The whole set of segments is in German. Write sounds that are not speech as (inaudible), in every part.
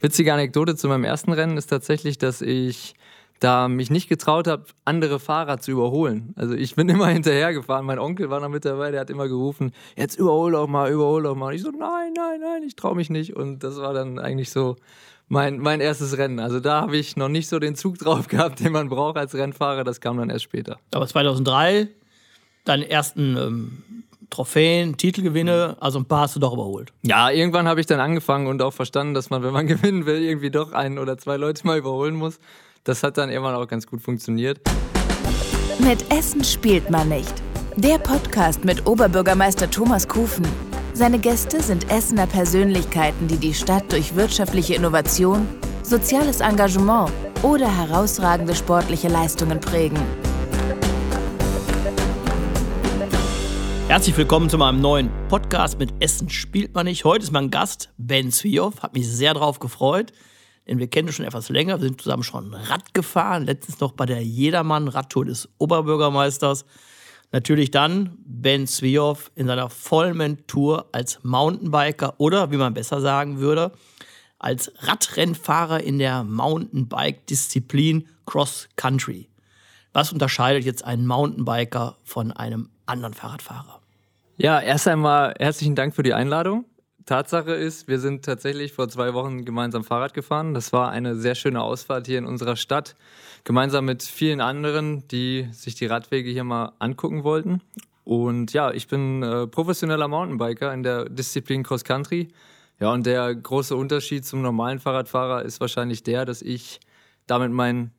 Witzige Anekdote zu meinem ersten Rennen ist tatsächlich, dass ich da mich nicht getraut habe, andere Fahrer zu überholen. Also ich bin (laughs) immer hinterhergefahren. Mein Onkel war noch mit dabei, der hat immer gerufen, jetzt überhol doch mal, überhol doch mal. Und ich so, nein, nein, nein, ich traue mich nicht. Und das war dann eigentlich so mein, mein erstes Rennen. Also da habe ich noch nicht so den Zug (laughs) drauf gehabt, den man braucht als Rennfahrer. Das kam dann erst später. Aber 2003, deine ersten ähm, Trophäen, Titelgewinne, also ein paar hast du doch überholt. Ja, irgendwann habe ich dann angefangen und auch verstanden, dass man, wenn man (laughs) gewinnen will, irgendwie doch ein oder zwei Leute mal überholen muss. Das hat dann irgendwann auch ganz gut funktioniert. Mit Essen spielt man nicht. Der Podcast mit Oberbürgermeister Thomas Kufen. Seine Gäste sind Essener Persönlichkeiten, die die Stadt durch wirtschaftliche Innovation, soziales Engagement oder herausragende sportliche Leistungen prägen. Herzlich willkommen zu meinem neuen Podcast mit Essen spielt man nicht. Heute ist mein Gast Ben Zwioff, hat mich sehr drauf gefreut, denn wir kennen uns schon etwas länger, wir sind zusammen schon Rad gefahren, letztens noch bei der Jedermann Radtour des Oberbürgermeisters. Natürlich dann Ben Zwioff in seiner Vollment-Tour als Mountainbiker oder, wie man besser sagen würde, als Radrennfahrer in der Mountainbike-Disziplin Cross Country. Was unterscheidet jetzt einen Mountainbiker von einem anderen Fahrradfahrer? Ja, erst einmal herzlichen Dank für die Einladung. Tatsache ist, wir sind tatsächlich vor zwei Wochen gemeinsam Fahrrad gefahren. Das war eine sehr schöne Ausfahrt hier in unserer Stadt, gemeinsam mit vielen anderen, die sich die Radwege hier mal angucken wollten. Und ja, ich bin äh, professioneller Mountainbiker in der Disziplin Cross Country. Ja, und der große Unterschied zum normalen Fahrradfahrer ist wahrscheinlich der, dass ich damit mein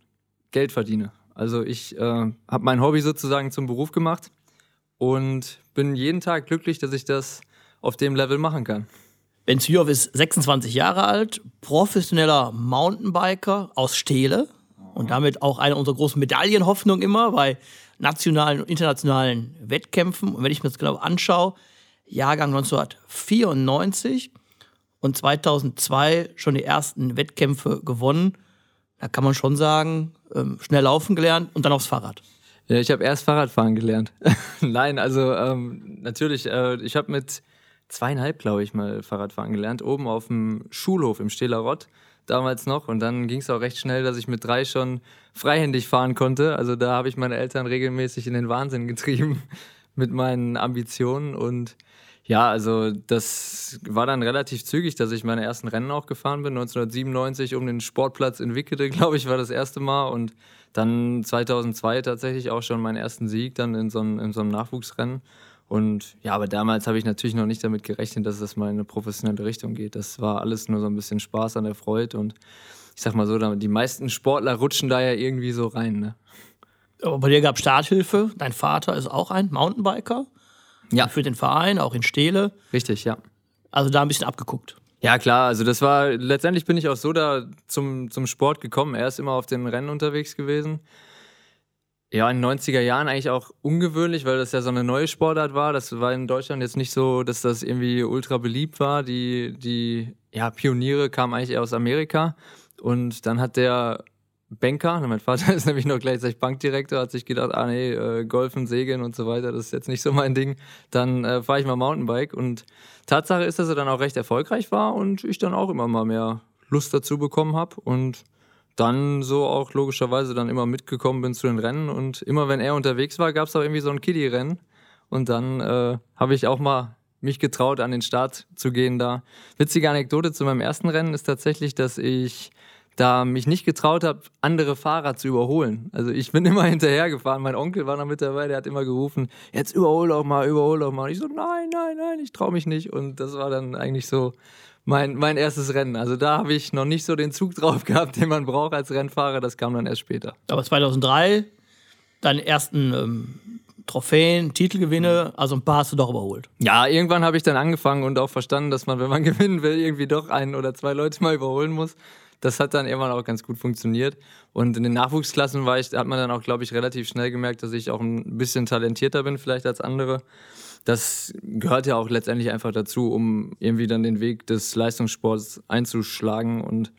Geld verdiene. Also ich äh, habe mein Hobby sozusagen zum Beruf gemacht und bin jeden Tag glücklich, dass ich das auf dem Level machen kann. Ben Zühoff ist 26 Jahre alt, professioneller Mountainbiker aus Steele und damit auch eine unserer großen Medaillenhoffnungen immer bei nationalen und internationalen Wettkämpfen. Und wenn ich mir das genau anschaue, Jahrgang 1994 und 2002 schon die ersten Wettkämpfe gewonnen. Da kann man schon sagen, ähm, schnell laufen gelernt und dann aufs Fahrrad. Ja, ich habe erst Fahrradfahren gelernt. (laughs) Nein, also ähm, natürlich, äh, ich habe mit zweieinhalb, glaube ich, mal Fahrradfahren gelernt, oben auf dem Schulhof im Stählerrott damals noch. Und dann ging es auch recht schnell, dass ich mit drei schon freihändig fahren konnte. Also da habe ich meine Eltern regelmäßig in den Wahnsinn getrieben (laughs) mit meinen Ambitionen. Und ja, also das war dann relativ zügig, dass ich meine ersten Rennen auch gefahren bin. 1997 um den Sportplatz in Wickede, (laughs) glaube ich, war das erste Mal. Und dann 2002 tatsächlich auch schon meinen ersten Sieg dann in so einem, in so einem Nachwuchsrennen. Und ja, aber damals habe ich natürlich noch nicht damit gerechnet, dass es mal in eine professionelle Richtung geht. Das war alles nur so ein bisschen Spaß an der Freude und ich sag mal so, die meisten Sportler rutschen da ja irgendwie so rein. Ne? Aber bei dir gab Starthilfe. Dein Vater ist auch ein Mountainbiker. Ja. Für den Verein, auch in Stele. Richtig, ja. Also da ein bisschen abgeguckt. Ja, klar, also das war, letztendlich bin ich auch so da zum, zum Sport gekommen. Er ist immer auf den Rennen unterwegs gewesen. Ja, in den 90er Jahren eigentlich auch ungewöhnlich, weil das ja so eine neue Sportart war. Das war in Deutschland jetzt nicht so, dass das irgendwie ultra beliebt war. Die, die ja, Pioniere kamen eigentlich eher aus Amerika. Und dann hat der Banker, mein Vater (laughs) ist nämlich noch gleichzeitig Bankdirektor, hat sich gedacht, ah nee, äh, Golfen, Segeln und so weiter, das ist jetzt nicht so mein Ding. Dann äh, fahre ich mal Mountainbike. Und Tatsache ist, dass er dann auch recht erfolgreich war und ich dann auch immer mal mehr Lust dazu bekommen habe. Und dann so auch logischerweise dann immer mitgekommen bin zu den Rennen und immer wenn er unterwegs war, gab es auch irgendwie so ein Kiddie-Rennen und dann äh, habe ich auch mal mich getraut, an den Start zu gehen da. Witzige Anekdote zu meinem ersten Rennen ist tatsächlich, dass ich da mich nicht getraut habe, andere Fahrer zu überholen. Also ich bin (laughs) immer hinterhergefahren. Mein Onkel war noch mit dabei, der hat immer gerufen, jetzt überhol doch mal, überhol doch mal. Und ich so, nein, nein, nein, ich traue mich nicht. Und das war dann eigentlich so mein, mein erstes Rennen. Also da habe ich noch nicht so den Zug (laughs) drauf gehabt, den man braucht als Rennfahrer. Das kam dann erst später. Aber 2003, deine ersten ähm, Trophäen, Titelgewinne, also ein paar hast du doch überholt. Ja, irgendwann habe ich dann angefangen und auch verstanden, dass man, wenn man (laughs) gewinnen will, irgendwie doch ein oder zwei Leute mal überholen muss. Das hat dann irgendwann auch ganz gut funktioniert. Und in den Nachwuchsklassen war ich, hat man dann auch, glaube ich, relativ schnell gemerkt, dass ich auch ein bisschen talentierter bin, vielleicht als andere das gehört ja auch letztendlich einfach dazu, um irgendwie dann den Weg des Leistungssports einzuschlagen. Und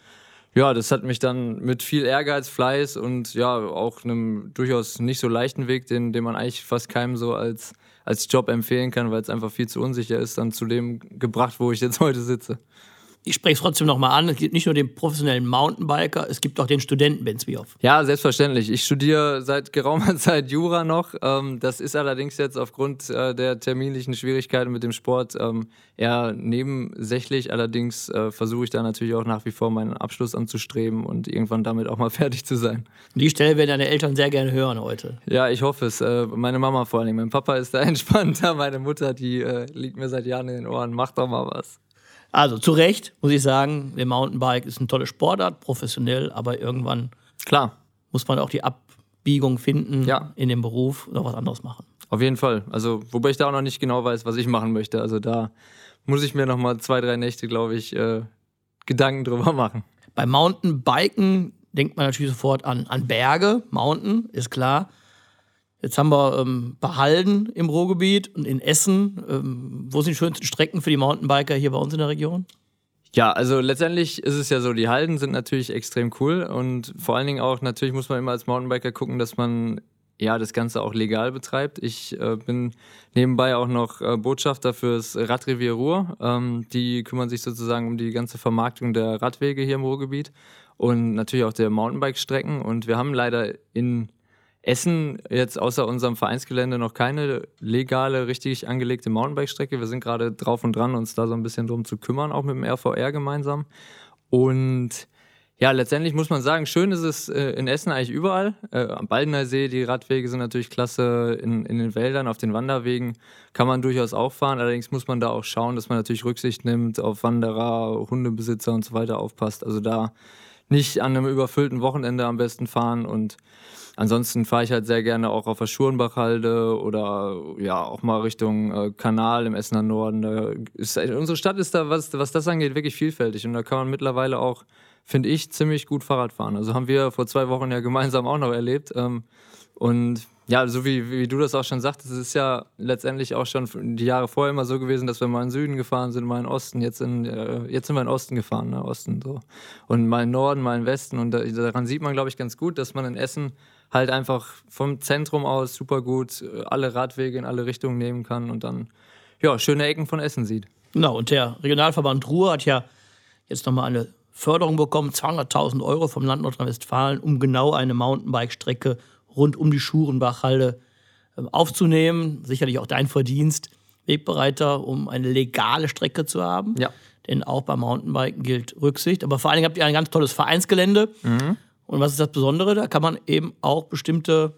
ja, das hat mich dann mit viel Ehrgeiz, Fleiß und ja, auch einem durchaus nicht so leichten Weg, den, den man eigentlich fast keinem so als, als Job empfehlen kann, weil es einfach viel zu unsicher ist, dann zu dem gebracht, wo ich jetzt (laughs) heute sitze. Ich spreche es trotzdem nochmal an, es gibt nicht nur den professionellen Mountainbiker, es gibt auch den Studenten Ben Zwiehoff. Ja, selbstverständlich. Ich studiere seit geraumer (laughs) Zeit Jura noch. Ähm, das ist allerdings jetzt aufgrund äh, der terminlichen Schwierigkeiten mit dem Sport ähm, eher nebensächlich. Allerdings äh, versuche ich da natürlich auch nach wie vor meinen Abschluss anzustreben und irgendwann damit auch mal (laughs) fertig zu sein. Die Stelle werden deine Eltern sehr gerne hören heute. Ja, ich hoffe es. Äh, meine Mama vor allem. Mein Papa ist da (laughs) entspannter. Meine Mutter, die liegt mir seit Jahren in den Ohren. Mach doch mal was. Also zu Recht muss ich sagen, der Mountainbike ist eine tolle Sportart, professionell, aber irgendwann Klar. muss man auch die Abbiegung finden Ja. in dem Beruf oder was anderes machen. Auf jeden Fall. Also, wobei ich da auch noch nicht genau weiß, was ich machen möchte. Also, da muss ich mir noch mal zwei, drei Nächte, glaube ich, äh, Gedanken drüber machen. Beim Mountainbiken denkt man natürlich sofort an, an Berge, Mountain, ist klar. Jetzt haben wir ähm, Behalden im Ruhrgebiet und in Essen. Ähm, wo sind die schönsten Strecken für die Mountainbiker hier bei uns in der Region? Ja, also letztendlich ist es ja so, die Halden sind natürlich extrem cool und vor allen Dingen auch, natürlich muss man immer als Mountainbiker gucken, dass man ja das Ganze auch legal betreibt. Ich äh, bin nebenbei auch noch äh, Botschafter fürs Radrevier Ruhr. Ähm, die kümmern sich sozusagen um die ganze Vermarktung der Radwege hier im Ruhrgebiet und natürlich auch der Mountainbike-Strecken. Und wir haben leider in Essen jetzt außer unserem Vereinsgelände noch keine legale, richtig angelegte Mountainbike-Strecke. Wir sind gerade drauf und dran, uns da so ein bisschen drum zu kümmern, auch mit dem RVR gemeinsam. Und ja, letztendlich muss man sagen, schön ist es äh, in Essen eigentlich überall. Äh, am Baldener See, die Radwege sind natürlich klasse. In, in den Wäldern, auf den Wanderwegen kann man durchaus auch fahren. Allerdings muss man da auch schauen, dass man natürlich Rücksicht nimmt auf Wanderer, Hundebesitzer und so weiter aufpasst. Also da nicht an einem überfüllten Wochenende am besten fahren und Ansonsten fahre ich halt sehr gerne auch auf der Schurenbachhalde oder ja auch mal Richtung äh, Kanal im Essener Norden. Da ist, unsere Stadt ist da, was, was das angeht, wirklich vielfältig und da kann man mittlerweile auch, finde ich, ziemlich gut Fahrrad fahren. Also haben wir vor zwei Wochen ja gemeinsam auch noch erlebt. Ähm, und ja, so wie, wie du das auch schon sagtest, es ist ja letztendlich auch schon die Jahre vorher immer so gewesen, dass wir mal in den Süden gefahren sind, mal in den Osten, jetzt, in, äh, jetzt sind wir in den Osten gefahren, ne? Osten so. Und mal in den Norden, mal in Westen. Und da, daran sieht man, glaube ich, ganz gut, dass man in Essen halt einfach vom Zentrum aus super gut äh, alle Radwege in alle Richtungen nehmen kann und dann ja, schöne Ecken von Essen sieht. Genau, und der Regionalverband Ruhr hat ja jetzt nochmal eine Förderung bekommen, 200.000 Euro vom Land Nordrhein-Westfalen, um genau eine Mountainbike-Strecke rund um die Schurenbachhalde äh, aufzunehmen. Sicherlich auch dein Verdienst, Wegbereiter, um eine legale Strecke zu haben. Ja. Denn auch beim Mountainbiken gilt Rücksicht. Aber vor allen Dingen habt ihr ein ganz tolles Vereinsgelände. Und was ist das Besondere? Da kann man eben auch bestimmte,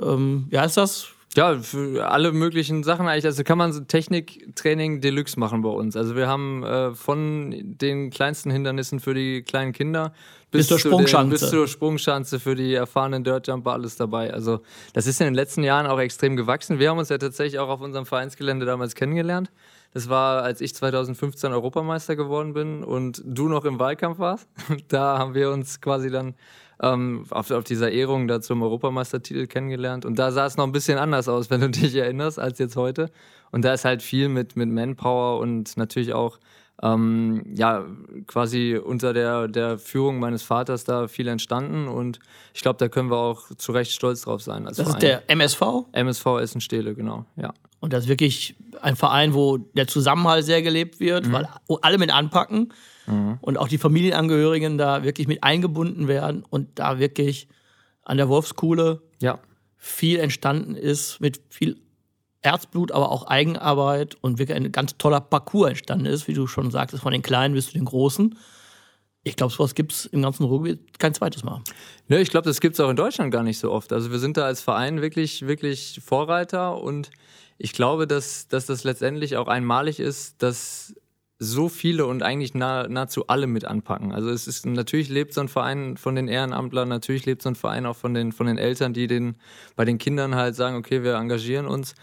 ähm, wie heißt das? Ja, für alle möglichen Sachen eigentlich. Also kann man so Techniktraining Deluxe machen bei uns. Also wir haben äh, von den kleinsten Hindernissen für die kleinen Kinder Bis zur zu Sprungschanze. Den, bis zur Sprungschanze für die erfahrenen Dirtjumper alles dabei. Also das ist in den letzten Jahren auch extrem gewachsen. Wir haben uns ja tatsächlich auch auf unserem Vereinsgelände damals kennengelernt. Das war, als ich 2015 Europameister geworden bin und du noch im Wahlkampf warst. (laughs) Da haben wir uns quasi dann ähm, auf, auf dieser Ehrung da zum Europameistertitel kennengelernt. Und da sah es noch ein bisschen anders aus, (laughs) wenn du dich erinnerst, als jetzt heute. Und da ist halt viel mit, mit Manpower und natürlich auch ähm, ja, quasi unter der, der Führung meines Vaters da viel entstanden. Und ich glaube, da können wir auch zu Recht stolz drauf sein. Das ist Verein. der MSV. MSV Essen-Stehle, genau. Ja. Und das ist wirklich ein Verein, wo der Zusammenhalt sehr gelebt wird, weil alle mit anpacken und auch die Familienangehörigen da wirklich mit eingebunden werden und da wirklich an der Wolfskuhle Ja. viel entstanden ist mit viel Herzblut, aber auch Eigenarbeit und wirklich ein ganz toller Parcours entstanden ist, wie du schon sagtest, von den Kleinen bis zu den Großen. Ich glaube, sowas gibt es im ganzen Ruhrgebiet kein zweites Mal. Ne, ich glaube, das gibt es auch in Deutschland gar nicht so oft. Also wir sind da als Verein wirklich, wirklich Vorreiter und ich glaube, dass, dass das letztendlich auch einmalig ist, dass so viele und eigentlich nah, nahezu alle mit anpacken. Also es ist natürlich lebt so ein Verein von den Ehrenamtlern, natürlich lebt so ein Verein auch von den, von den Eltern, die den, bei den Kindern halt sagen, okay, wir engagieren uns.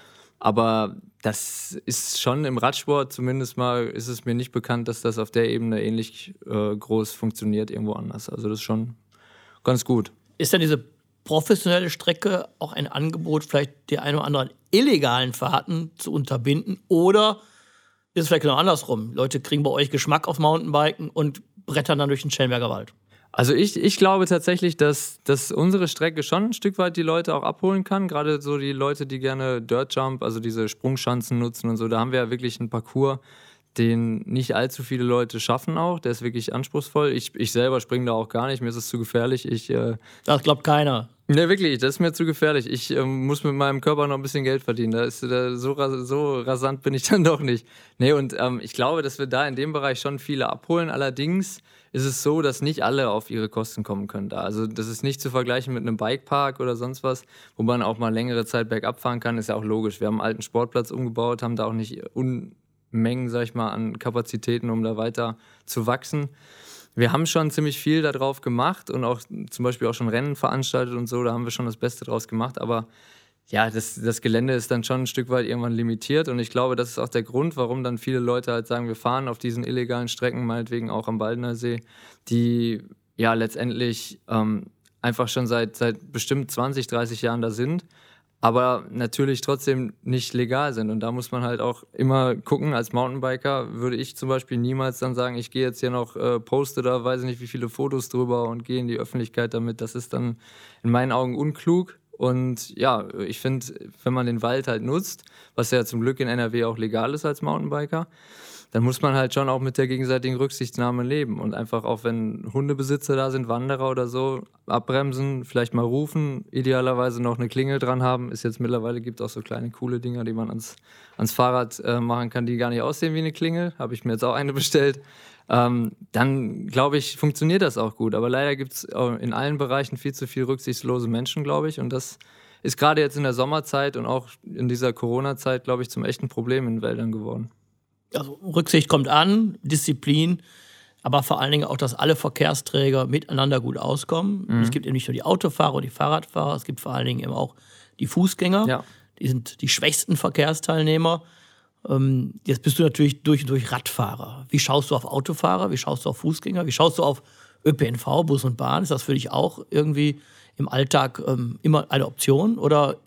Aber das ist schon im Radsport, zumindest mal ist es mir nicht bekannt, dass das auf der Ebene ähnlich äh, groß funktioniert irgendwo anders. Also das ist schon ganz gut. Ist denn diese professionelle Strecke auch ein Angebot, vielleicht die ein oder anderen illegalen Fahrten zu unterbinden? Oder ist es vielleicht genau andersrum? Leute kriegen bei euch Geschmack aufs Mountainbiken und brettern dann durch den Schellenberger Wald. Also ich, ich glaube tatsächlich, dass, dass unsere Strecke schon ein Stück weit die Leute auch abholen kann. Gerade so die Leute, die gerne Dirt Jump, also diese Sprungschanzen nutzen und so. Da haben wir ja wirklich einen Parcours, den nicht allzu viele Leute schaffen auch. Der ist wirklich anspruchsvoll. Ich, ich selber springe da auch gar nicht, mir ist es zu gefährlich. Ich, äh, das glaubt keiner. Ne, wirklich, das ist mir zu gefährlich. Ich äh, muss mit meinem Körper noch ein bisschen Geld verdienen. Da ist, da, so, so rasant bin ich (laughs) dann doch nicht. Nee, und ähm, ich glaube, dass wir da in dem Bereich schon viele abholen. Allerdings ist es so, dass nicht alle auf ihre Kosten kommen können da. Also das ist nicht zu vergleichen mit einem Bikepark oder sonst was, wo man auch mal längere Zeit bergab fahren kann, ist ja auch logisch. Wir haben einen alten Sportplatz umgebaut, haben da auch nicht Unmengen, sag ich mal, an Kapazitäten, um da weiter zu wachsen. Wir haben schon ziemlich viel darauf gemacht und auch zum Beispiel auch schon Rennen veranstaltet und so, da haben wir schon das Beste draus gemacht, aber ja, das, das Gelände ist dann schon ein Stück weit irgendwann limitiert und ich glaube, das ist auch der Grund, warum dann viele Leute halt sagen, wir fahren auf diesen illegalen Strecken, meinetwegen auch am Baldener See, die ja letztendlich ähm, einfach schon seit, seit bestimmt 20, 30 Jahren da sind, aber natürlich trotzdem nicht legal sind. Und da muss man halt auch immer gucken, als Mountainbiker würde ich zum Beispiel niemals dann sagen, ich gehe jetzt hier noch, äh, poste da, weiß ich nicht, wie viele Fotos drüber und gehe in die Öffentlichkeit damit. Das ist dann in meinen Augen unklug und ja, ich finde, wenn man den Wald halt nutzt, was ja zum Glück in NRW auch legal ist als Mountainbiker, dann muss man halt schon auch mit der gegenseitigen Rücksichtnahme leben und einfach auch wenn Hundebesitzer da sind, Wanderer oder so, abbremsen, vielleicht mal rufen, idealerweise noch eine Klingel dran haben. Ist jetzt mittlerweile gibt auch so kleine coole Dinger, die man ans, ans Fahrrad äh, machen kann, die gar nicht aussehen wie eine Klingel. Habe ich mir jetzt auch eine bestellt ähm, dann glaube ich, funktioniert das auch gut. Aber leider gibt es in allen Bereichen viel zu viel rücksichtslose Menschen, glaube ich. Und das ist gerade jetzt in der Sommerzeit und auch in dieser Corona-Zeit, glaube ich, zum echten Problem in Wäldern geworden. Also Rücksicht kommt an, Disziplin, aber vor allen Dingen auch, dass alle Verkehrsträger miteinander gut auskommen. Mhm. Es gibt eben nicht nur die Autofahrer und die Fahrradfahrer, es gibt vor allen Dingen eben auch die Fußgänger. Ja. Die sind die schwächsten Verkehrsteilnehmer. Ähm, jetzt bist du natürlich durch und durch Radfahrer. Wie schaust du auf Autofahrer? Wie schaust du auf Fußgänger? Wie schaust du auf ÖPNV, Bus und Bahn? Ist das für dich auch irgendwie im Alltag ähm, immer eine Option oder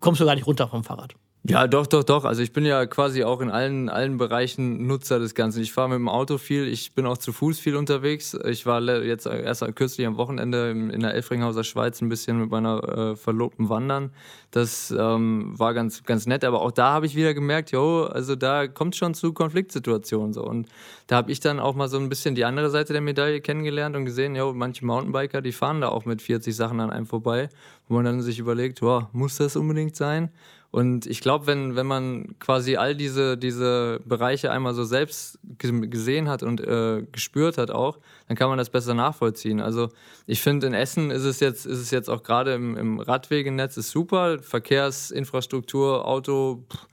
kommst du gar nicht runter vom Fahrrad? Ja, doch, doch, doch. Also ich bin ja quasi auch in allen, allen Bereichen Nutzer des Ganzen. Ich fahre mit dem Auto viel, ich bin auch zu Fuß viel unterwegs. Ich war jetzt erst kürzlich am Wochenende in der Elfringhauser Schweiz ein bisschen mit meiner äh, Verlobten wandern. Das ähm, war ganz, ganz nett, aber auch da habe ich wieder gemerkt, jo, also da kommt schon zu Konfliktsituationen so. Und da habe ich dann auch mal so ein bisschen die andere Seite der Medaille kennengelernt und gesehen, jo, manche Mountainbiker, die fahren da auch mit 40 Sachen an einem vorbei, wo man dann sich überlegt, wow, muss das unbedingt sein? Und ich glaube, wenn, wenn man quasi all diese, diese Bereiche einmal so selbst gesehen hat und äh, gespürt hat auch, dann kann man das besser nachvollziehen. Also ich finde, in Essen ist es jetzt, ist es jetzt auch gerade im, im Radwegenetz ist super. Verkehrsinfrastruktur, Auto, pff,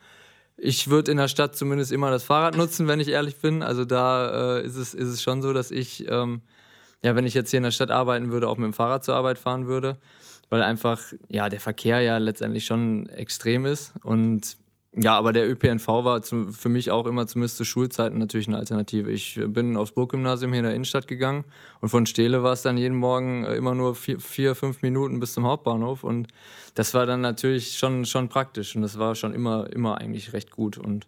ich würde in der Stadt zumindest immer das Fahrrad nutzen, wenn ich ehrlich bin. Also da äh, ist, es, ist es schon so, dass ich, ähm, ja, wenn ich jetzt hier in der Stadt arbeiten würde, auch mit dem Fahrrad zur Arbeit fahren würde weil einfach ja der Verkehr ja letztendlich schon extrem ist. Und ja, aber der ÖPNV war zu, für mich auch immer zumindest zu Schulzeiten natürlich eine Alternative. Ich bin aufs Burggymnasium hier in der Innenstadt gegangen und von Stele war es dann jeden Morgen immer nur vier, vier, fünf Minuten bis zum Hauptbahnhof. Und das war dann natürlich schon, schon praktisch. Und das war schon immer, immer eigentlich recht gut. Und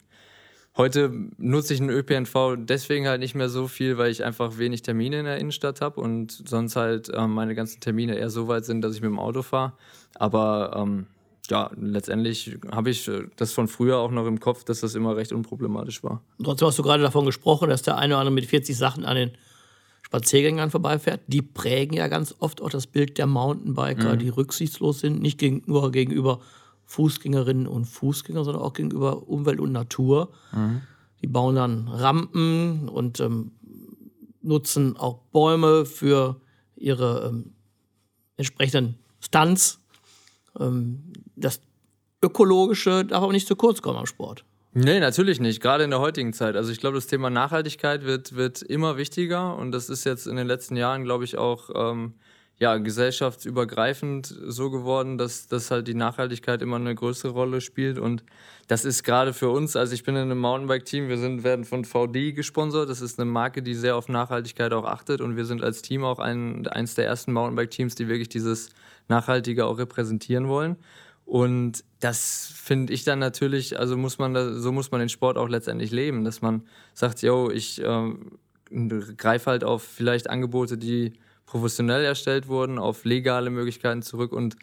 Heute nutze ich einen ÖPNV deswegen halt nicht mehr so viel, weil ich einfach wenig Termine in der Innenstadt habe und sonst halt ähm, meine ganzen Termine eher so weit sind, dass ich mit dem Auto fahre. Aber ähm, ja, letztendlich habe ich äh, das von früher auch noch im Kopf, dass das immer recht unproblematisch war. Trotzdem hast du gerade davon gesprochen, dass der eine oder andere mit 40 Sachen an den Spaziergängern vorbeifährt. Die prägen ja ganz oft auch das Bild der Mountainbiker, mhm. die rücksichtslos sind, nicht gegen, nur gegenüber Fußgängerinnen und Fußgänger, sondern auch gegenüber Umwelt und Natur. Mhm. Die bauen dann Rampen und ähm, nutzen auch Bäume für ihre ähm, entsprechenden Stunts. Ähm, das Ökologische darf aber nicht zu kurz kommen am Sport. Nee, natürlich nicht. Gerade in der heutigen Zeit. Also ich glaube, das Thema Nachhaltigkeit wird, wird immer wichtiger und das ist jetzt in den letzten Jahren, glaube ich, auch ähm, ja, gesellschaftsübergreifend so geworden, dass, dass halt die Nachhaltigkeit immer eine größere Rolle spielt. Und das ist gerade für uns, also ich bin in einem Mountainbike-Team, wir sind, werden von VD gesponsert. Das ist eine Marke, die sehr auf Nachhaltigkeit auch achtet. Und wir sind als Team auch ein, eines der ersten Mountainbike-Teams, die wirklich dieses Nachhaltige auch repräsentieren wollen. Und das finde ich dann natürlich, also muss man da, so muss man den Sport auch letztendlich leben, dass man sagt, yo, ich äh, greife halt auf vielleicht Angebote, die professionell erstellt wurden, auf legale Möglichkeiten zurück und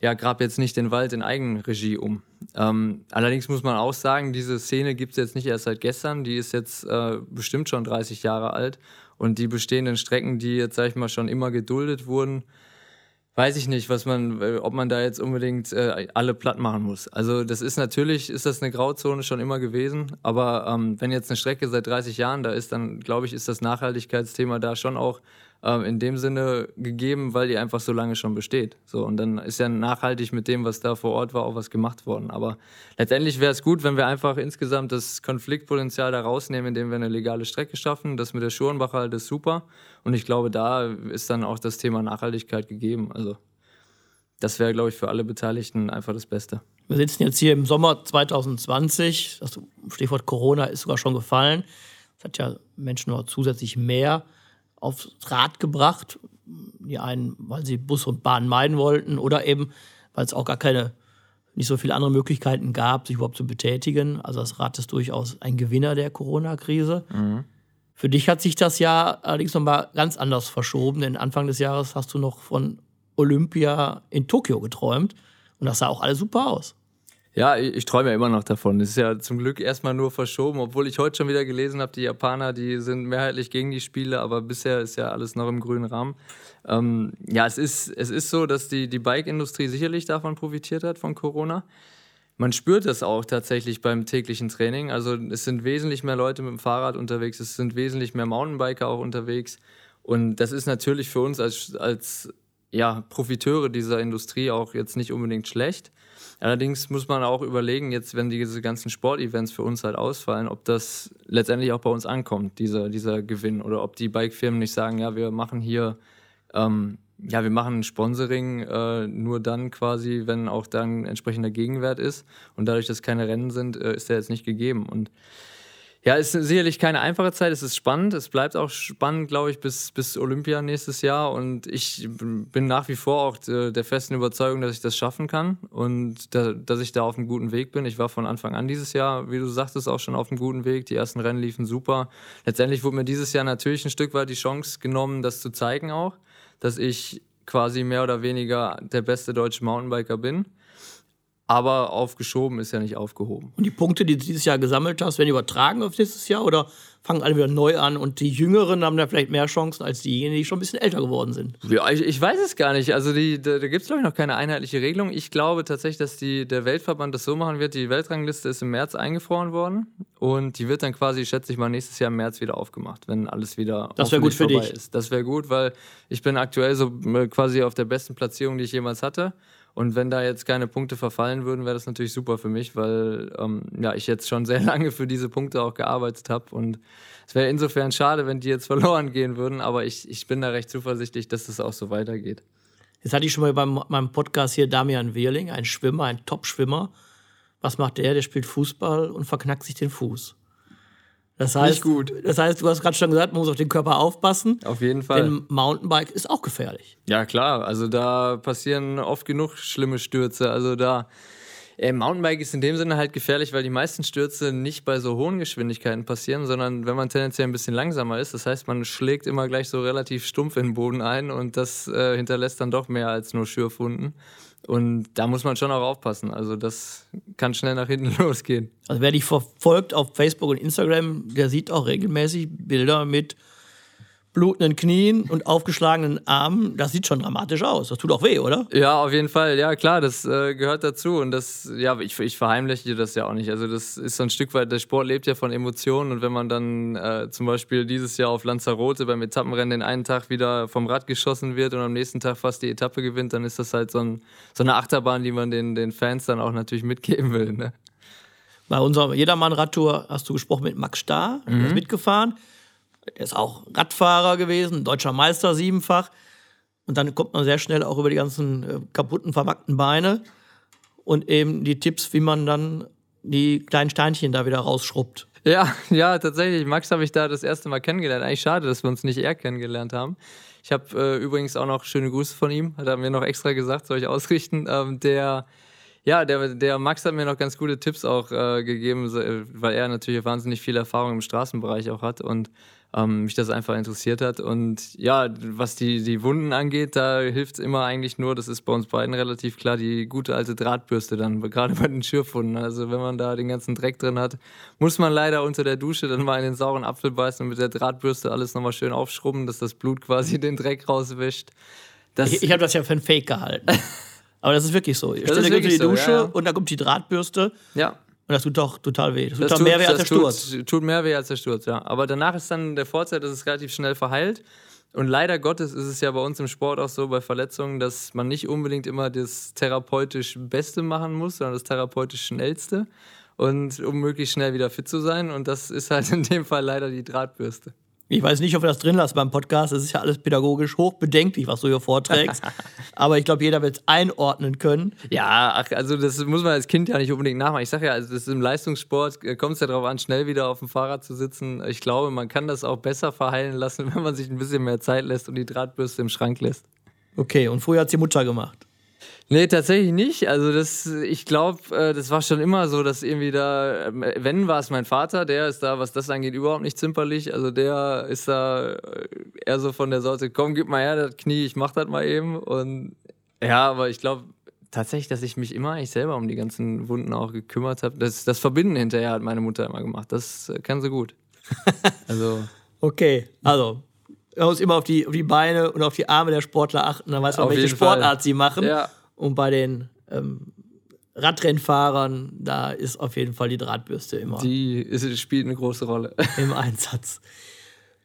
ja, grab jetzt nicht den Wald in Eigenregie um. Ähm, allerdings muss man auch sagen, diese Szene gibt es jetzt nicht erst seit gestern, die ist jetzt äh, bestimmt schon 30 Jahre alt und die bestehenden Strecken, die jetzt, sag ich mal, schon immer geduldet wurden, weiß ich nicht, was man, äh, ob man da jetzt unbedingt äh, alle platt machen muss. Also das ist natürlich, ist das eine Grauzone schon immer gewesen, aber ähm, wenn jetzt eine Strecke seit 30 Jahren da ist, dann glaube ich, ist das Nachhaltigkeitsthema da schon auch ähm, in dem Sinne gegeben, weil die einfach so lange schon besteht. So, und dann ist ja nachhaltig mit dem, was da vor Ort war, auch was gemacht worden. Aber letztendlich wäre es gut, wenn wir einfach insgesamt das Konfliktpotenzial da rausnehmen, indem wir eine legale Strecke schaffen. Das mit der Schurenbacher halt ist super. Und ich glaube, da ist dann auch das Thema Nachhaltigkeit gegeben. Also das wäre, glaube ich, für alle Beteiligten einfach das Beste. Wir sitzen jetzt hier im Sommer 2020. Das Stichwort Corona ist sogar schon gefallen. Es hat ja Menschen noch zusätzlich mehr aufs Rad gebracht. Die einen, weil sie Bus und Bahn meiden wollten oder eben, weil es auch gar keine, nicht so viele andere Möglichkeiten gab, sich überhaupt zu betätigen. Also das Rad ist durchaus ein Gewinner der Corona-Krise. Mhm. Für dich hat sich das Jahr allerdings nochmal ganz anders verschoben, denn Anfang des Jahres hast du noch von Olympia in Tokio geträumt und das sah auch alles super aus. Ja, ich, ich träume ja immer noch davon. Es ist ja zum Glück erstmal nur verschoben, obwohl ich heute schon wieder gelesen habe, die Japaner, die sind mehrheitlich gegen die Spiele, aber bisher ist ja alles noch im grünen Rahmen. Ähm, ja, es ist, es ist so, dass die, die Bike-Industrie sicherlich davon profitiert hat, von Corona. Man spürt das auch tatsächlich beim täglichen Training. Also es sind wesentlich mehr Leute mit dem Fahrrad unterwegs, es sind wesentlich mehr Mountainbiker auch unterwegs. Und das ist natürlich für uns als, als ja, Profiteure dieser Industrie auch jetzt nicht unbedingt schlecht. Allerdings muss man auch überlegen, jetzt, wenn diese ganzen Sportevents für uns halt ausfallen, ob das letztendlich auch bei uns ankommt, dieser, dieser Gewinn, oder ob die Bikefirmen nicht sagen, ja, wir machen hier, ähm, ja, wir machen Sponsoring äh, nur dann quasi, wenn auch dann entsprechender Gegenwert ist. Und dadurch, dass keine Rennen sind, äh, ist der jetzt nicht gegeben. Und ja, es ist sicherlich keine einfache Zeit. Es ist spannend. Es bleibt auch spannend, glaube ich, bis, bis Olympia nächstes Jahr. Und ich bin nach wie vor auch der festen Überzeugung, dass ich das schaffen kann und da, dass ich da auf einem guten Weg bin. Ich war von Anfang an dieses Jahr, wie du sagtest, auch schon auf einem guten Weg. Die ersten Rennen liefen super. Letztendlich wurde mir dieses Jahr natürlich ein Stück weit die Chance genommen, das zu zeigen auch, dass ich quasi mehr oder weniger der beste deutsche Mountainbiker bin aber aufgeschoben ist ja nicht aufgehoben. Und die Punkte, die du dieses Jahr gesammelt hast, werden übertragen auf nächstes Jahr oder fangen alle wieder neu an und die Jüngeren haben da vielleicht mehr Chancen als diejenigen, die schon ein bisschen älter geworden sind? Ja, ich, ich weiß es gar nicht. Also die, da, da gibt es, glaube ich, noch keine einheitliche Regelung. Ich glaube tatsächlich, dass die, der Weltverband das so machen wird. Die Weltrangliste ist im März eingefroren worden und die wird dann quasi, schätze ich mal, nächstes Jahr im März wieder aufgemacht, wenn alles wieder das gut für dich. ist. Das wäre gut, weil ich bin aktuell so äh, quasi auf der besten Platzierung, die ich jemals hatte. Und wenn da jetzt keine Punkte verfallen würden, wäre das natürlich super für mich, weil ähm, ja, ich jetzt schon (laughs) sehr lange für diese Punkte auch gearbeitet habe. Und es wäre insofern schade, wenn die jetzt (laughs) verloren gehen würden, aber ich, ich bin da recht zuversichtlich, dass das auch so weitergeht. Jetzt hatte ich schon mal bei meinem Podcast hier Damian Wehrling, ein Schwimmer, ein Top-Schwimmer. Was macht der? Der spielt Fußball und verknackt sich den Fuß. Das heißt, Nicht gut. Das heißt, du hast gerade schon gesagt, man muss auf den Körper aufpassen. Auf jeden Fall. Denn Mountainbike ist auch gefährlich. Ja, klar. Also da passieren oft genug schlimme Stürze. Also da. Äh, Mountainbike ist in dem Sinne halt gefährlich, weil die meisten Stürze nicht bei so hohen Geschwindigkeiten passieren, sondern wenn man tendenziell ein bisschen langsamer ist. Das heißt, man schlägt immer gleich so relativ stumpf in den Boden ein und das äh, hinterlässt dann doch mehr als nur Schürfwunden. Und da muss man schon auch aufpassen. Also das kann schnell nach hinten (laughs) losgehen. Also wer dich verfolgt auf Facebook und Instagram, der sieht auch regelmäßig Bilder mit blutenden Knien und aufgeschlagenen Armen, das sieht schon dramatisch aus. Das tut auch weh, oder? Ja, auf jeden Fall. Ja, klar, das äh, gehört dazu. Und das, ja, ich, ich verheimliche das ja auch nicht. Also, das ist so ein Stück weit, der Sport lebt ja von Emotionen. Und wenn man dann äh, zum Beispiel dieses Jahr auf Lanzarote beim Etappenrennen den einen Tag wieder vom Rad geschossen wird und am nächsten Tag fast die Etappe gewinnt, dann ist das halt so, ein, so eine Achterbahn, die man den, den Fans dann auch natürlich mitgeben will. Ne? Bei unserer Jedermann-Radtour hast du gesprochen mit Max Starr, mhm. ist mitgefahren. Er ist auch Radfahrer gewesen, deutscher Meister siebenfach. Und dann kommt man sehr schnell auch über die ganzen äh, kaputten, verwackten Beine und eben die Tipps, wie man dann die kleinen Steinchen da wieder rausschrubbt. Ja, ja, tatsächlich. Max habe ich da das erste Mal kennengelernt. Eigentlich schade, dass wir uns nicht eher kennengelernt haben. Ich habe äh, übrigens auch noch schöne Grüße von ihm, hat er mir noch extra gesagt, soll ich ausrichten. Ähm, der, ja, der, der Max hat mir noch ganz gute Tipps auch äh, gegeben, weil er natürlich wahnsinnig viel Erfahrung im Straßenbereich auch hat und ähm, mich das einfach interessiert hat. Und ja, was die, die Wunden angeht, da hilft es immer eigentlich nur, das ist bei uns beiden relativ klar, die gute alte Drahtbürste dann, (laughs) gerade bei den Schürfwunden. Also wenn man da den ganzen Dreck drin hat, muss man leider unter der Dusche dann mal in den sauren Apfel beißen und mit der Drahtbürste alles nochmal schön aufschrubben, dass das Blut quasi (laughs) den Dreck rauswischt. Das ich ich habe das ja für ein Fake gehalten. (laughs) Aber das ist wirklich so. Ich stelle in die Dusche so, ja, ja. und da kommt die Drahtbürste. Ja. Und das tut doch total weh. Das, das tut, mehr weh als der Sturz. Tut, tut mehr weh als der Sturz, ja. Aber danach ist dann der Vorteil, dass es relativ schnell verheilt. Und leider Gottes ist es ja bei uns im Sport auch so bei Verletzungen, dass man nicht unbedingt immer das therapeutisch Beste machen muss, sondern das therapeutisch Schnellste. Und um möglichst schnell wieder fit zu sein. Und das ist halt in dem Fall leider die Drahtbürste. Ich weiß nicht, ob wir das drin lassen beim Podcast. Es ist ja alles pädagogisch hochbedenklich, was du hier vorträgst. (laughs) Aber ich glaube, jeder wird es einordnen können. Ja, ach, also das muss man als Kind ja nicht unbedingt nachmachen. Ich sage ja, also das im Leistungssport äh, kommt es ja darauf an, schnell wieder auf dem Fahrrad zu sitzen. Ich glaube, man kann das auch besser verheilen lassen, (laughs) wenn man sich ein bisschen mehr Zeit lässt und die Drahtbürste im Schrank lässt. Okay, und früher hat die Mutter gemacht. Nee, tatsächlich nicht. Also das, ich glaube, äh, das war schon immer so, dass irgendwie da, äh, wenn war es mein Vater, der ist da, was das angeht, überhaupt nicht zimperlich. Also der ist da äh, eher so von der Sorte, komm, gib mal her das Knie, ich mach das mal eben. Und ja, aber ich glaube tatsächlich, dass ich mich immer eigentlich selber um die ganzen Wunden auch gekümmert habe. Das, das Verbinden hinterher hat meine Mutter immer gemacht. Das kann sie gut. (laughs) also. Okay, also man muss immer auf die, auf die Beine und auf die Arme der Sportler achten, dann weiß man, welche Sportart Fall. sie machen. Ja. Und bei den ähm, Radrennfahrern, da ist auf jeden Fall die Drahtbürste immer. Die ist, spielt eine große Rolle. (laughs) Im Einsatz.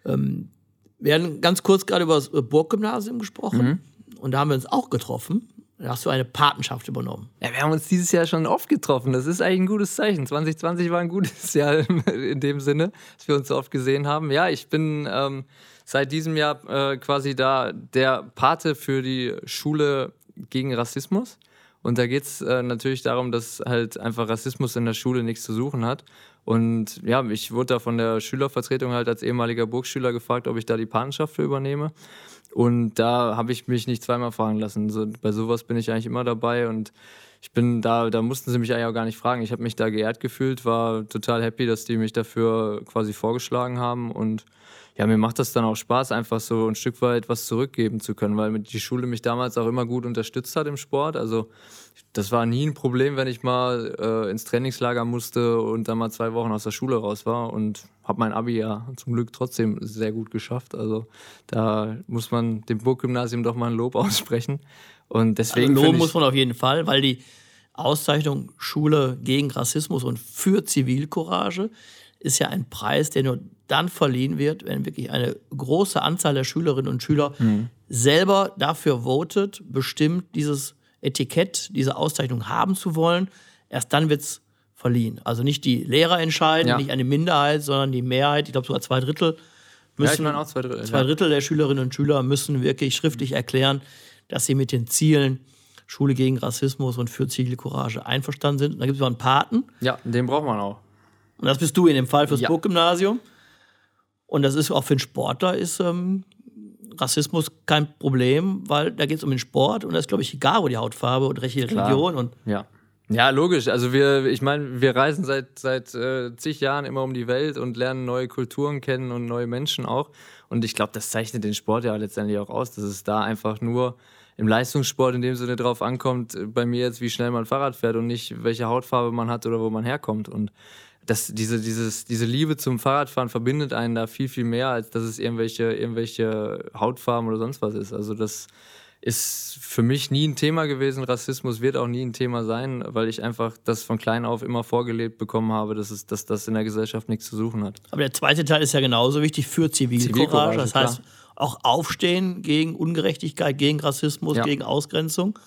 Ähm, wir haben ganz kurz gerade über das Burggymnasium gesprochen. Mhm. Und da haben wir uns auch getroffen. Da hast du eine Patenschaft übernommen. Ja, wir haben uns dieses Jahr schon oft getroffen. Das ist eigentlich ein gutes Zeichen. 2020 war ein gutes (laughs) Jahr in dem Sinne, dass wir uns so oft gesehen haben. Ja, ich bin ähm, seit diesem Jahr äh, quasi da der Pate für die Schule gegen Rassismus. Und da geht es äh, natürlich darum, dass halt einfach Rassismus in der Schule nichts zu suchen hat. Und ja, ich wurde da von der Schülervertretung halt als ehemaliger Burgschüler gefragt, ob ich da die Patenschaft für übernehme. Und da habe ich mich nicht zweimal fragen lassen. So, bei sowas bin ich eigentlich immer dabei und ich bin da, da mussten sie mich eigentlich auch gar nicht fragen. Ich habe mich da geehrt gefühlt, war total happy, dass die mich dafür quasi vorgeschlagen haben und ja, mir macht das dann auch Spaß, einfach so ein Stück weit was zurückgeben zu können, weil die Schule mich damals auch immer gut unterstützt hat im Sport. Also das war nie ein Problem, wenn ich mal äh, ins Trainingslager musste und dann mal zwei Wochen aus der Schule raus war und habe mein Abi ja zum Glück trotzdem sehr gut geschafft. Also da muss man dem Burggymnasium doch mal ein Lob (laughs) aussprechen. Und deswegen also Lob muss man auf jeden Fall, weil die Auszeichnung Schule gegen Rassismus und für Zivilcourage ist ja ein Preis, der nur dann verliehen wird, wenn wirklich eine große Anzahl der Schülerinnen und Schüler mhm. selber dafür votet, bestimmt, dieses Etikett, diese Auszeichnung haben zu wollen. Erst dann wird es verliehen. Also nicht die Lehrer entscheiden, ja. nicht eine Minderheit, sondern die Mehrheit, ich glaube sogar zwei Drittel, müssen, ja, zwei Drittel, zwei Drittel der Schülerinnen und Schüler müssen wirklich schriftlich erklären, dass sie mit den Zielen Schule gegen Rassismus und für Zivilcourage einverstanden sind. Und da gibt es noch einen Paten. Ja, den braucht man auch. Und das bist du in dem Fall fürs ja. Burggymnasium. Und das ist auch für einen Sportler ist ähm, Rassismus kein Problem, weil da geht es um den Sport und da ist, glaube ich, egal, wo die Hautfarbe und welche Klar. Religion und. Ja. Ja, logisch. Also wir, ich meine, wir reisen seit, seit äh, zig Jahren immer um die Welt und lernen neue Kulturen kennen und neue Menschen auch. Und ich glaube, das zeichnet den Sport ja letztendlich auch aus, dass es da einfach nur im Leistungssport in dem Sinne drauf ankommt, bei mir jetzt, wie schnell man Fahrrad fährt und nicht, welche Hautfarbe man hat oder wo man herkommt. Und das, diese, dieses, diese Liebe zum Fahrradfahren verbindet einen da viel, viel mehr, als dass es irgendwelche, irgendwelche Hautfarben oder sonst was ist. Also das ist für mich nie ein Thema gewesen. Rassismus wird auch nie ein Thema sein, weil ich einfach das von klein auf immer vorgelebt bekommen habe, dass, es, dass das in der Gesellschaft nichts zu suchen hat. Aber der zweite Teil ist ja genauso wichtig für Zivilcourage. Zivilcourage das heißt, klar. auch aufstehen gegen Ungerechtigkeit, gegen Rassismus, ja. gegen Ausgrenzung.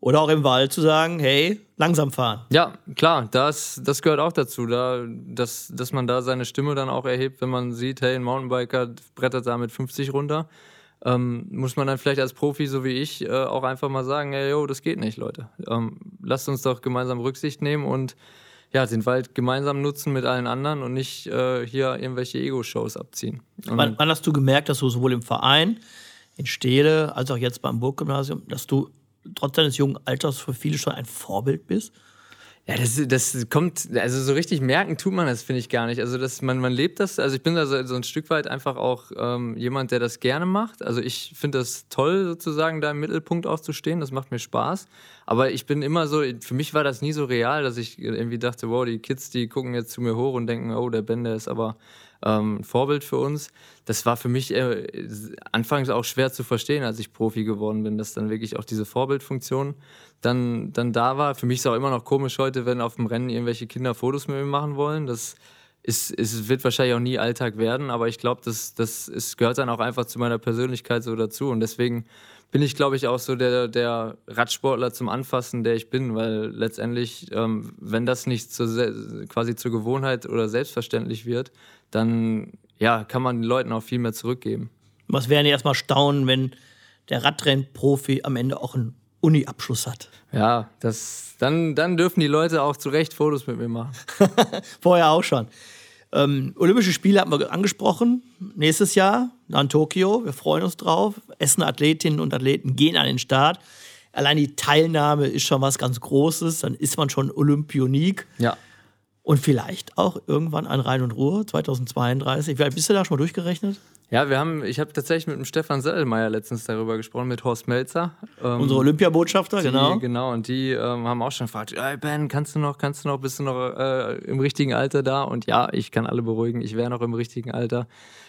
Oder auch im Wald zu sagen, hey, langsam fahren. Ja, klar, das, das gehört auch dazu, da, dass, dass man da seine Stimme dann auch erhebt, wenn man sieht, hey, ein Mountainbiker brettert da mit 50 runter. Ähm, muss man dann vielleicht als Profi, so wie ich, äh, auch einfach mal sagen, hey, yo, das geht nicht, Leute. Ähm, lasst uns doch gemeinsam Rücksicht nehmen und ja, den Wald gemeinsam nutzen mit allen anderen und nicht äh, hier irgendwelche Ego-Shows abziehen. Wann, wann, hast du gemerkt, dass du sowohl im Verein, in Stede, als auch jetzt beim Burggymnasium, dass du trotz deines jungen Alters für viele schon ein Vorbild bist? Ja, das, das kommt, also so richtig merken tut man das, finde ich gar nicht. Also das, man, man lebt das, also ich bin da so, so ein Stück weit einfach auch ähm, jemand, der das gerne macht. Also ich finde das toll, sozusagen da im Mittelpunkt auch zu stehen, das macht mir Spaß. Aber ich bin immer so, für mich war das nie so real, dass ich irgendwie dachte, wow, die Kids, die gucken jetzt zu mir hoch und denken, oh, der Ben, der ist aber ähm, Vorbild für uns. Das war für mich äh, anfangs auch schwer zu verstehen, als ich Profi geworden bin, dass dann wirklich auch diese Vorbildfunktion dann, dann da war. Für mich ist es auch immer noch komisch heute, wenn auf dem Rennen irgendwelche Kinder Fotos mit mir machen wollen. Das ist, ist, wird wahrscheinlich auch nie Alltag werden, aber ich glaube, das, das ist, gehört dann auch einfach zu meiner Persönlichkeit so dazu. Und deswegen bin ich, glaube ich, auch so der, der Radsportler zum Anfassen, der ich bin, weil letztendlich, ähm, wenn das nicht zur, quasi zur Gewohnheit oder selbstverständlich wird, dann ja, kann man den Leuten auch viel mehr zurückgeben. Was wären erstmal staunen, wenn der Radrennprofi am Ende auch einen Uni-Abschluss hat. Ja, das, dann, dann dürfen die Leute auch zu Recht Fotos mit mir machen. (laughs) Vorher auch schon. Ähm, Olympische Spiele haben wir angesprochen. Nächstes Jahr dann Tokio. Wir freuen uns drauf. Essen Athletinnen und Athleten gehen an den Start. Allein die Teilnahme ist schon was ganz Großes. Dann ist man schon Olympionik. Ja. Und vielleicht auch irgendwann ein Rhein und Ruhr 2032. Wie alt bist du da schon mal durchgerechnet? Ja, wir haben, ich habe tatsächlich mit dem Stefan Settelmeier letztens darüber gesprochen, mit Horst Melzer. Ähm, Unsere Olympiabotschafter, die, genau. Genau, und die ähm, haben auch schon gefragt, hey Ben, kannst du noch, kannst du noch, bist du noch äh, im richtigen Alter da? Und ja, ich kann alle beruhigen, ich wäre noch im richtigen Alter.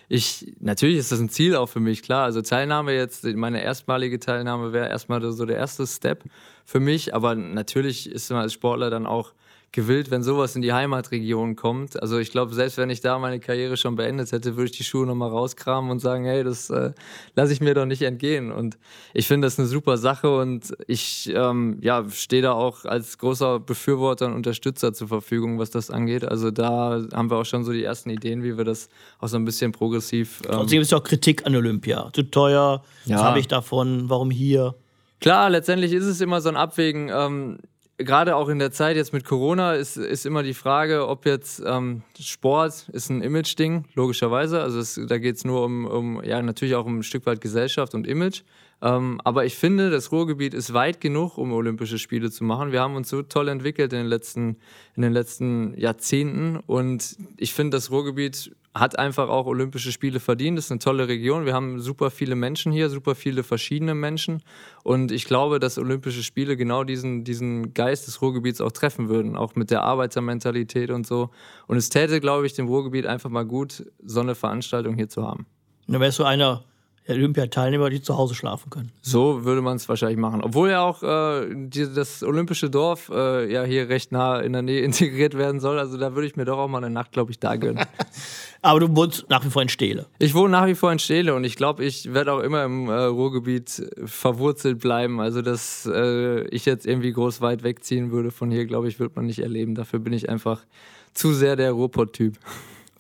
Ich, natürlich ist das ein Ziel auch für mich, klar. Also Teilnahme jetzt, meine erstmalige Teilnahme wäre erstmal so der erste Step für mich, aber natürlich ist man als Sportler dann auch gewillt, wenn sowas in die Heimatregion kommt. Also ich glaube, selbst wenn ich da meine Karriere schon beendet hätte, würde ich die Schuhe nochmal rauskramen und sagen, hey, das äh, lasse ich mir doch nicht entgehen. Und ich finde das eine super Sache und ich ähm, ja, stehe da auch als großer Befürworter und Unterstützer zur Verfügung, was das angeht. Also da haben wir auch schon so die ersten Ideen, wie wir das auch so ein bisschen progressiv. Ähm Trotzdem ist ja auch Kritik an Olympia. Zu teuer, ja. was habe ich davon, warum hier? Klar, letztendlich ist es immer so ein Abwägen. Ähm, gerade auch in der Zeit jetzt mit Corona ist, ist immer die Frage, ob jetzt ähm, Sport ist ein Image-Ding, logischerweise. Also es, da geht es nur um, um, ja, natürlich auch um ein Stück weit Gesellschaft und Image. Ähm, aber ich finde, das Ruhrgebiet ist weit genug, um Olympische Spiele zu machen. Wir haben uns so toll entwickelt in den letzten, in den letzten Jahrzehnten und ich finde, das Ruhrgebiet hat einfach auch Olympische Spiele verdient. Das ist eine tolle Region. Wir haben super viele Menschen hier, super viele verschiedene Menschen. Und ich glaube, dass Olympische Spiele genau diesen, diesen Geist des Ruhrgebiets auch treffen würden, auch mit der Arbeitermentalität und so. Und es täte, glaube ich, dem Ruhrgebiet einfach mal gut, so eine Veranstaltung hier zu haben. Dann wärst du einer Olympiateilnehmer, die zu Hause schlafen können. So würde man es wahrscheinlich machen. Obwohl ja auch äh, die, das olympische Dorf äh, ja hier recht nah in der Nähe (laughs) integriert werden soll. Also da würde ich mir doch auch mal eine Nacht, glaube ich, da gönnen. (laughs) Aber du wohnst nach wie vor in Steele. Ich wohne nach wie vor in Steele und ich glaube, ich werde auch immer im äh, Ruhrgebiet verwurzelt bleiben. Also, dass äh, ich jetzt irgendwie groß weit wegziehen würde von hier, glaube ich, wird man nicht erleben. Dafür bin ich einfach zu sehr der Ruhrpott-Typ.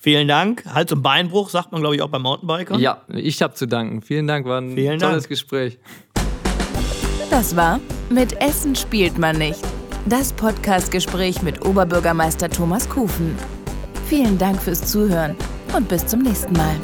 Vielen Dank. Hals- und Beinbruch sagt man, glaube ich, auch beim Mountainbiker. Ja, ich habe zu danken. Vielen Dank, war ein Vielen tolles Dank. Gespräch. Das war Mit Essen spielt man nicht. Das Podcast-Gespräch mit Oberbürgermeister Thomas Kufen. Vielen Dank fürs Zuhören und bis zum nächsten Mal.